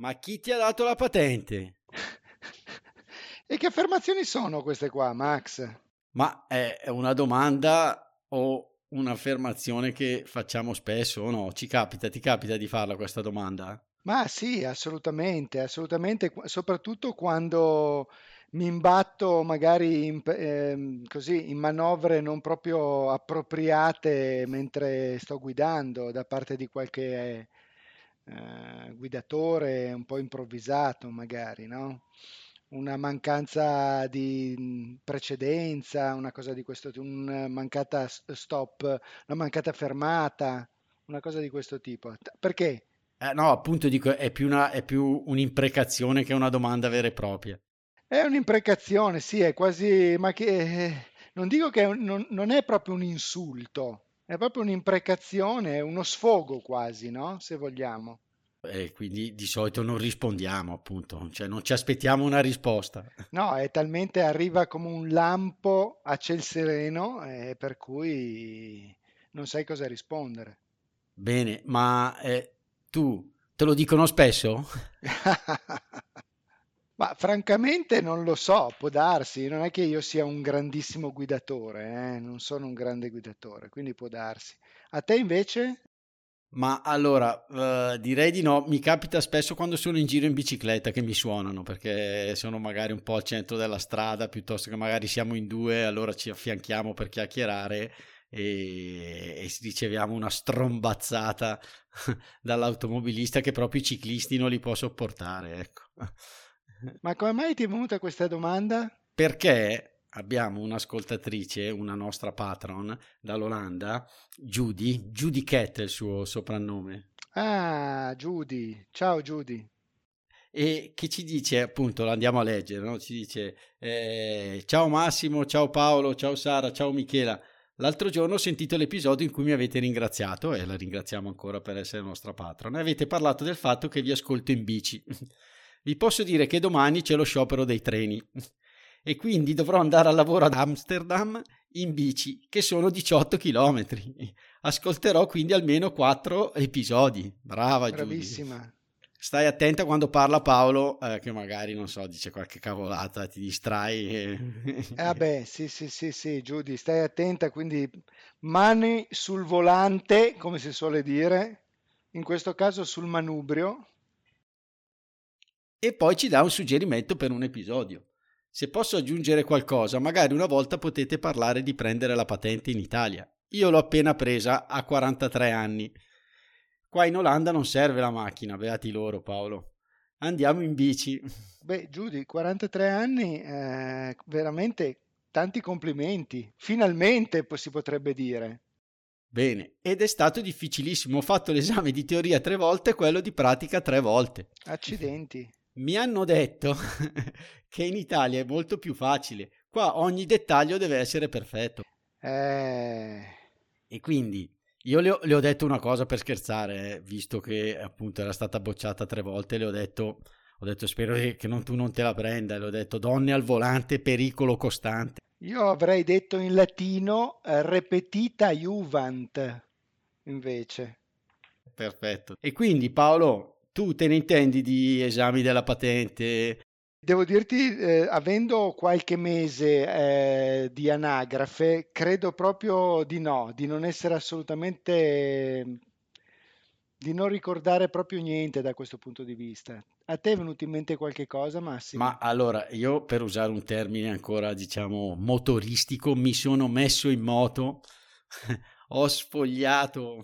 ma chi ti ha dato la patente? e che affermazioni sono queste qua, Max? Ma è una domanda o un'affermazione che facciamo spesso o no? Ci capita, ti capita di farla questa domanda? Ma sì, assolutamente, assolutamente, soprattutto quando mi imbatto magari in, eh, così, in manovre non proprio appropriate mentre sto guidando da parte di qualche eh, guidatore un po' improvvisato magari, no? Una mancanza di precedenza, una cosa di questo tipo, una mancata stop, una mancata fermata, una cosa di questo tipo. Perché? Eh, no, appunto dico, è più, una, è più un'imprecazione che una domanda vera e propria. È un'imprecazione, sì, è quasi, ma che non dico che non, non è proprio un insulto, è proprio un'imprecazione, uno sfogo quasi, no? Se vogliamo. E quindi di solito non rispondiamo, appunto, cioè non ci aspettiamo una risposta. No, è talmente arriva come un lampo a ciel sereno, eh, per cui non sai cosa rispondere. Bene, ma eh, tu te lo dicono spesso? Ma francamente non lo so, può darsi, non è che io sia un grandissimo guidatore, eh? non sono un grande guidatore, quindi può darsi. A te invece? Ma allora, uh, direi di no, mi capita spesso quando sono in giro in bicicletta che mi suonano, perché sono magari un po' al centro della strada, piuttosto che magari siamo in due, allora ci affianchiamo per chiacchierare e, e riceviamo una strombazzata dall'automobilista che proprio i ciclisti non li può sopportare, ecco. Ma come mai ti è venuta questa domanda? Perché abbiamo un'ascoltatrice, una nostra patron dall'Olanda, Judy, Judy Cat è il suo soprannome. Ah, Judy, ciao Judy. E che ci dice, appunto, lo andiamo a leggere, no? ci dice eh, ciao Massimo, ciao Paolo, ciao Sara, ciao Michela. L'altro giorno ho sentito l'episodio in cui mi avete ringraziato e la ringraziamo ancora per essere nostra patron. E avete parlato del fatto che vi ascolto in bici. Vi posso dire che domani c'è lo sciopero dei treni e quindi dovrò andare al lavoro ad Amsterdam in bici, che sono 18 km. Ascolterò quindi almeno 4 episodi. Brava Bravissima. Giulia. Stai attenta quando parla Paolo, eh, che magari, non so, dice qualche cavolata, ti distrai. E... Eh beh, sì, sì, sì, sì, Giudi, stai attenta, quindi mani sul volante, come si suole dire, in questo caso sul manubrio, e poi ci dà un suggerimento per un episodio. Se posso aggiungere qualcosa, magari una volta potete parlare di prendere la patente in Italia. Io l'ho appena presa a 43 anni. Qua in Olanda non serve la macchina, beati loro Paolo. Andiamo in bici. Beh, Giudi, 43 anni, eh, veramente tanti complimenti. Finalmente si potrebbe dire. Bene, ed è stato difficilissimo. Ho fatto l'esame di teoria tre volte e quello di pratica tre volte. Accidenti. Mi hanno detto che in Italia è molto più facile. Qua ogni dettaglio deve essere perfetto. Eh... E quindi io le ho, le ho, detto una cosa per scherzare, eh, visto che appunto era stata bocciata tre volte, le ho detto, ho detto spero che non, tu non te la prenda, le ho detto donne al volante, pericolo costante. Io avrei detto in latino eh, repetita juvent, invece. Perfetto. E quindi Paolo, tu te ne intendi di esami della patente? Devo dirti, eh, avendo qualche mese eh, di anagrafe, credo proprio di no, di non essere assolutamente, di non ricordare proprio niente da questo punto di vista. A te è venuto in mente qualche cosa, Massimo? Ma allora, io per usare un termine ancora, diciamo, motoristico, mi sono messo in moto, ho sfogliato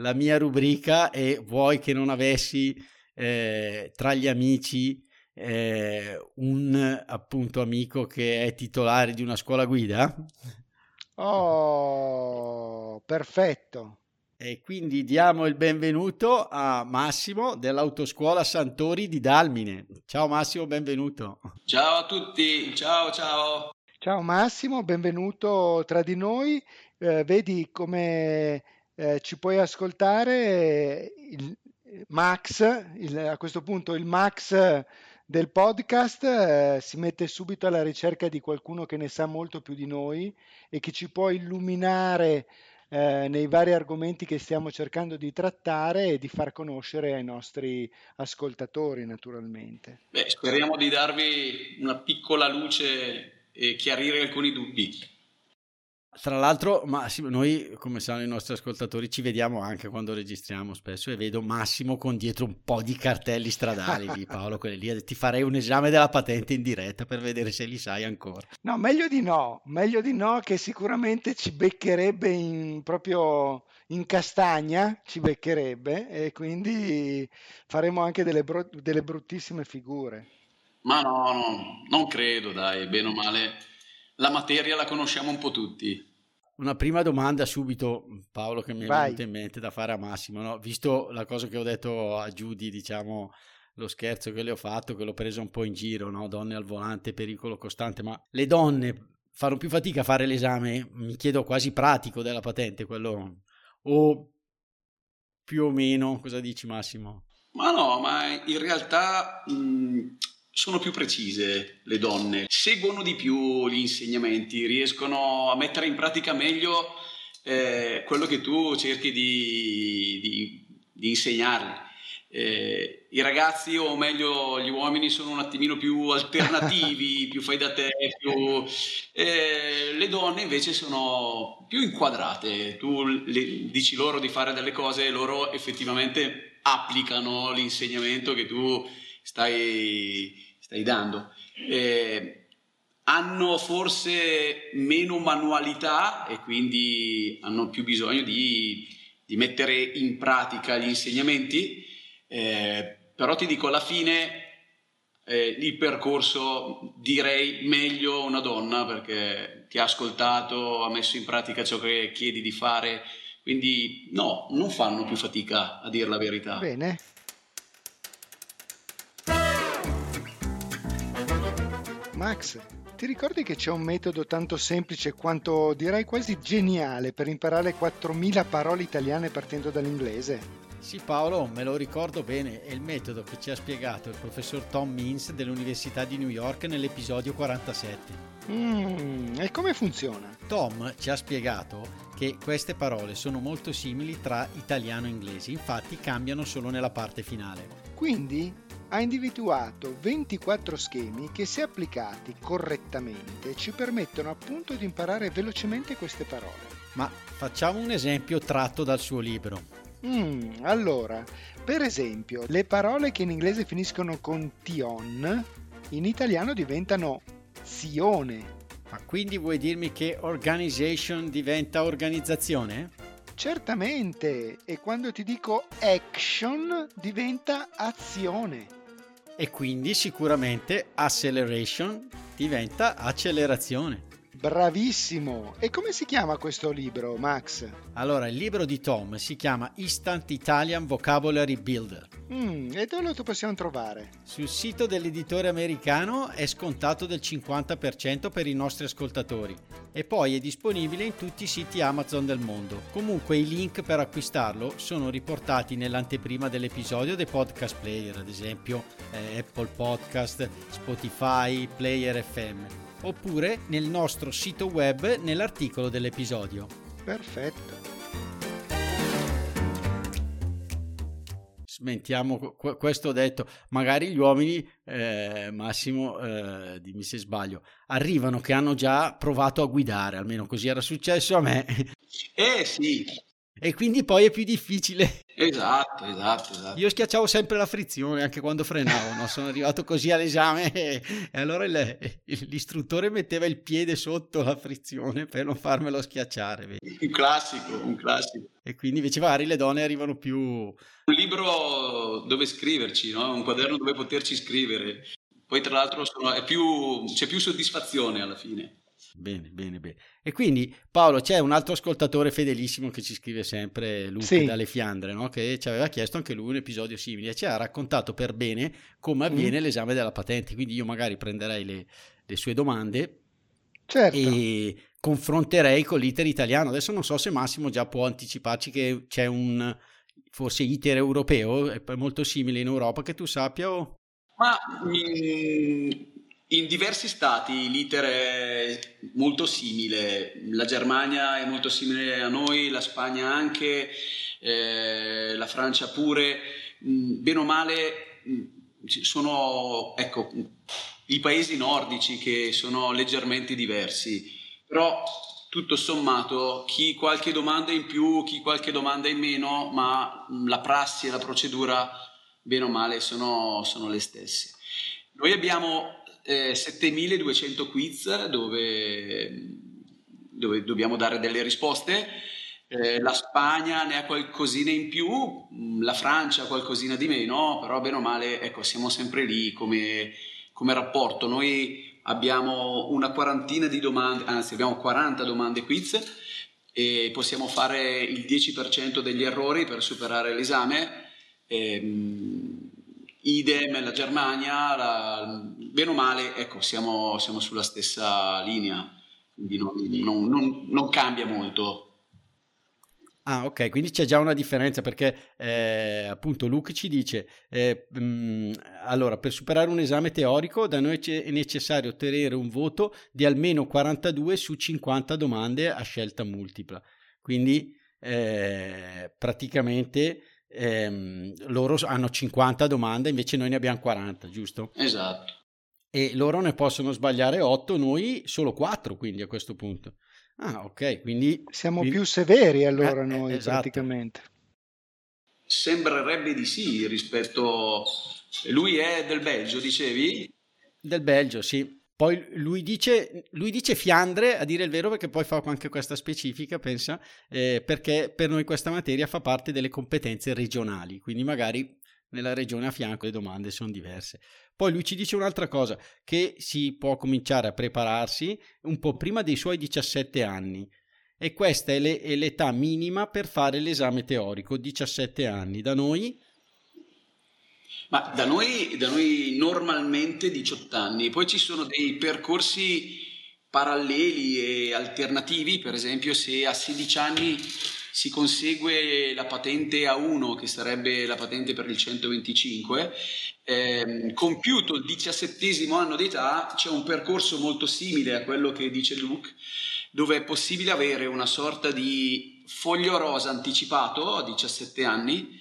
la mia rubrica e vuoi che non avessi eh, tra gli amici eh, un appunto amico che è titolare di una scuola guida? Oh, perfetto. E quindi diamo il benvenuto a Massimo dell'Autoscuola Santori di Dalmine. Ciao Massimo, benvenuto. Ciao a tutti, ciao ciao. Ciao Massimo, benvenuto tra di noi. Eh, vedi come eh, ci puoi ascoltare il Max, il, a questo punto il Max del podcast eh, si mette subito alla ricerca di qualcuno che ne sa molto più di noi e che ci può illuminare eh, nei vari argomenti che stiamo cercando di trattare e di far conoscere ai nostri ascoltatori, naturalmente. Beh, speriamo di darvi una piccola luce e chiarire alcuni dubbi. Tra l'altro, Massimo, noi come sanno i nostri ascoltatori ci vediamo anche quando registriamo spesso e vedo Massimo con dietro un po' di cartelli stradali di Paolo, quelli lì, ti farei un esame della patente in diretta per vedere se li sai ancora. No, meglio di no, meglio di no che sicuramente ci beccherebbe in, proprio in castagna, ci beccherebbe e quindi faremo anche delle, bro- delle bruttissime figure. Ma no, no, non credo, dai, bene o male la materia la conosciamo un po' tutti. Una prima domanda subito, Paolo, che mi è venuta in mente da fare a Massimo, no? visto la cosa che ho detto a Giudi, diciamo, lo scherzo che le ho fatto, che l'ho preso un po' in giro, no? donne al volante, pericolo costante, ma le donne fanno più fatica a fare l'esame, mi chiedo quasi pratico della patente, quello, o più o meno, cosa dici Massimo? Ma no, ma in realtà mh, sono più precise le donne, seguono di più gli insegnamenti, riescono a mettere in pratica meglio eh, quello che tu cerchi di, di, di insegnargli. Eh, I ragazzi, o meglio gli uomini, sono un attimino più alternativi, più fai da te, più... Eh, le donne invece sono più inquadrate, tu le, dici loro di fare delle cose e loro effettivamente applicano l'insegnamento che tu stai, stai dando. Eh, hanno forse meno manualità e quindi hanno più bisogno di, di mettere in pratica gli insegnamenti, eh, però ti dico alla fine eh, il percorso direi meglio una donna perché ti ha ascoltato, ha messo in pratica ciò che chiedi di fare, quindi no, non fanno più fatica a dire la verità. Bene, Max, ti ricordi che c'è un metodo tanto semplice quanto direi quasi geniale per imparare 4.000 parole italiane partendo dall'inglese? Sì Paolo, me lo ricordo bene, è il metodo che ci ha spiegato il professor Tom Means dell'Università di New York nell'episodio 47. Mm, e come funziona? Tom ci ha spiegato che queste parole sono molto simili tra italiano e inglese, infatti cambiano solo nella parte finale. Quindi ha individuato 24 schemi che se applicati correttamente ci permettono appunto di imparare velocemente queste parole. Ma facciamo un esempio tratto dal suo libro. Mm, allora, per esempio, le parole che in inglese finiscono con tion in italiano diventano zione. Ma quindi vuoi dirmi che organization diventa organizzazione? Certamente, e quando ti dico action diventa azione e quindi sicuramente acceleration diventa accelerazione. Bravissimo! E come si chiama questo libro, Max? Allora, il libro di Tom si chiama Instant Italian Vocabulary Builder. Mm, e dove lo possiamo trovare? Sul sito dell'editore americano è scontato del 50% per i nostri ascoltatori e poi è disponibile in tutti i siti Amazon del mondo. Comunque i link per acquistarlo sono riportati nell'anteprima dell'episodio dei podcast player, ad esempio eh, Apple Podcast, Spotify, Player FM oppure nel nostro sito web nell'articolo dell'episodio. Perfetto. Smentiamo questo detto, magari gli uomini, eh, Massimo, eh, dimmi se sbaglio, arrivano che hanno già provato a guidare, almeno così era successo a me. Eh sì, e quindi poi è più difficile. Esatto, esatto, esatto. Io schiacciavo sempre la frizione anche quando frenavo, no? sono arrivato così all'esame e, e allora il, l'istruttore metteva il piede sotto la frizione per non farmelo schiacciare. Vedi? Un classico, un classico. E quindi invece magari le donne arrivano più... Un libro dove scriverci, no? un quaderno dove poterci scrivere. Poi tra l'altro sono, più, c'è più soddisfazione alla fine. Bene, bene, bene. E quindi Paolo, c'è un altro ascoltatore fedelissimo che ci scrive sempre, Luca sì. dalle Fiandre, no? che ci aveva chiesto anche lui un episodio simile e ci ha raccontato per bene come avviene mm. l'esame della patente. Quindi io magari prenderei le, le sue domande certo. e confronterei con l'iter italiano. Adesso non so se Massimo già può anticiparci che c'è un forse iter europeo, è molto simile in Europa, che tu sappia o... Ma mm, in diversi stati l'iter è molto simile, la Germania è molto simile a noi, la Spagna anche, eh, la Francia pure, mm, bene o male mm, sono ecco, i paesi nordici che sono leggermente diversi, però tutto sommato chi qualche domanda in più, chi qualche domanda in meno, ma mm, la prassi e la procedura bene o male sono, sono le stesse. Noi abbiamo eh, 7200 quiz dove, dove, dobbiamo dare delle risposte. Eh, la Spagna ne ha qualcosina in più, mm, la Francia qualcosina di meno, però bene o male, ecco, siamo sempre lì come, come rapporto. Noi abbiamo una quarantina di domande, anzi abbiamo 40 domande quiz e possiamo fare il 10% degli errori per superare l'esame. Ehm, idem la Germania, la, bene o male, ecco, siamo, siamo sulla stessa linea, quindi non, non, non, non, cambia molto. Ah, ok, quindi c'è già una differenza perché eh, appunto Luke ci dice: eh, mh, mm, allora, per superare un esame teorico, da noi è necessario ottenere un voto di almeno 42 su 50 domande a scelta multipla. Quindi eh, praticamente ehm, loro hanno 50 domande, invece noi ne abbiamo 40, giusto? Esatto. E loro ne possono sbagliare 8, noi solo 4, quindi a questo punto. Ah, ok, quindi... Siamo più severi allora eh, noi esatto. praticamente. Sembrerebbe di sì rispetto... Lui è del Belgio, dicevi? Del Belgio, sì. Poi lui dice, lui dice, Fiandre, a dire il vero, perché poi fa anche questa specifica, pensa, eh, perché per noi questa materia fa parte delle competenze regionali, quindi magari nella regione a fianco le domande sono diverse. Poi lui ci dice un'altra cosa, che si può cominciare a prepararsi un po' prima dei suoi 17 anni. E questa è, le, è l'età minima per fare l'esame teorico, 17 anni. Da noi ma da noi, da noi normalmente 18 anni, poi ci sono dei percorsi paralleli e alternativi, per esempio se a 16 anni si consegue la patente A1, che sarebbe la patente per il 125, ehm, compiuto il diciassettesimo anno d'età c'è un percorso molto simile a quello che dice Luke, dove è possibile avere una sorta di foglio rosa anticipato a 17 anni,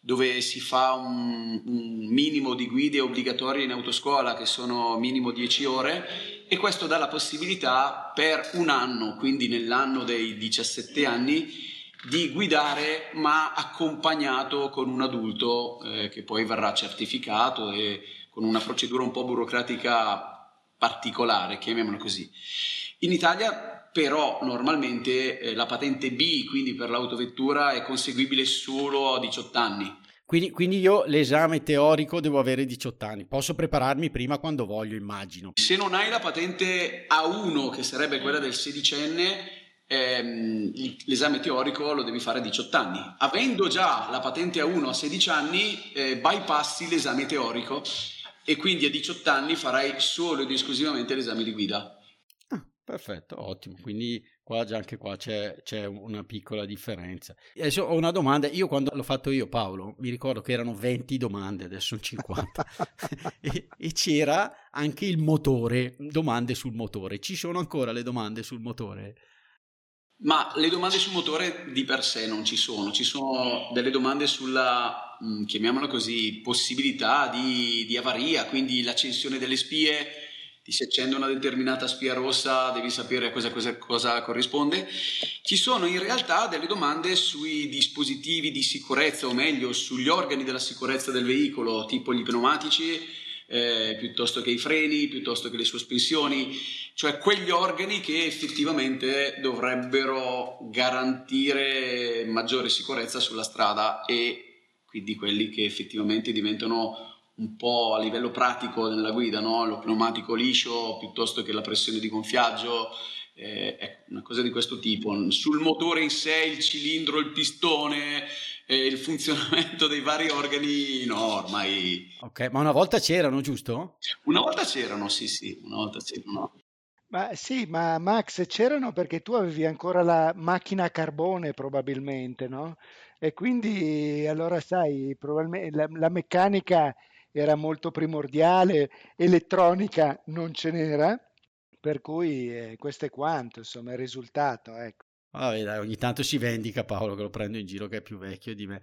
dove si fa un, un, minimo di guide obbligatorie in autoscuola che sono minimo 10 ore e questo dà la possibilità per un anno, quindi nell'anno dei 17 anni, di guidare ma accompagnato con un adulto eh, che poi verrà certificato e con una procedura un po' burocratica particolare, chiamiamola così. In Italia però normalmente eh, la patente B, quindi per l'autovettura, è conseguibile solo a 18 anni. Quindi, quindi, io l'esame teorico devo avere 18 anni, posso prepararmi prima quando voglio, immagino. Se non hai la patente A1, che sarebbe quella del sedicenne, ehm, l'esame teorico lo devi fare a 18 anni. Avendo già la patente A1 a 16 anni, eh, bypassi l'esame teorico e quindi a 18 anni farai solo ed esclusivamente l'esame di guida. Perfetto, ottimo. Quindi qua già anche qua c'è, c'è, una piccola differenza. Adesso ho una domanda. Io quando l'ho fatto io, Paolo, mi ricordo che erano 20 domande, adesso sono 50. e, e, c'era anche il motore, domande sul motore. Ci sono ancora le domande sul motore? Ma le domande sul motore di per sé non ci sono, ci sono delle domande sulla, chiamiamola così, possibilità di, di avaria, quindi l'accensione delle spie, ti si accende una determinata spia rossa, devi sapere a cosa, cosa, cosa, corrisponde. Ci sono in realtà delle domande sui dispositivi di sicurezza, o meglio sugli organi della sicurezza del veicolo, tipo gli pneumatici, eh, piuttosto che i freni, piuttosto che le sospensioni, cioè quegli organi che effettivamente dovrebbero garantire maggiore sicurezza sulla strada e quindi quelli che effettivamente diventano un po' a livello pratico nella guida, no? lo pneumatico liscio piuttosto che la pressione di gonfiaggio, eh, ecco, una cosa di questo tipo. Sul motore in sé, il cilindro, il pistone, eh, il funzionamento dei vari organi, no, ormai... Ok, ma una volta c'erano, giusto? Una volta c'erano, sì, sì, una volta c'erano. Ma sì, ma Max c'erano perché tu avevi ancora la macchina a carbone probabilmente, no? E quindi allora sai, probabilmente la, la meccanica era molto primordiale, elettronica non ce n'era, per cui eh, questo è quanto, insomma, il risultato, ecco. Vabbè, dai, ogni tanto si vendica Paolo che lo prendo in giro che è più vecchio di me.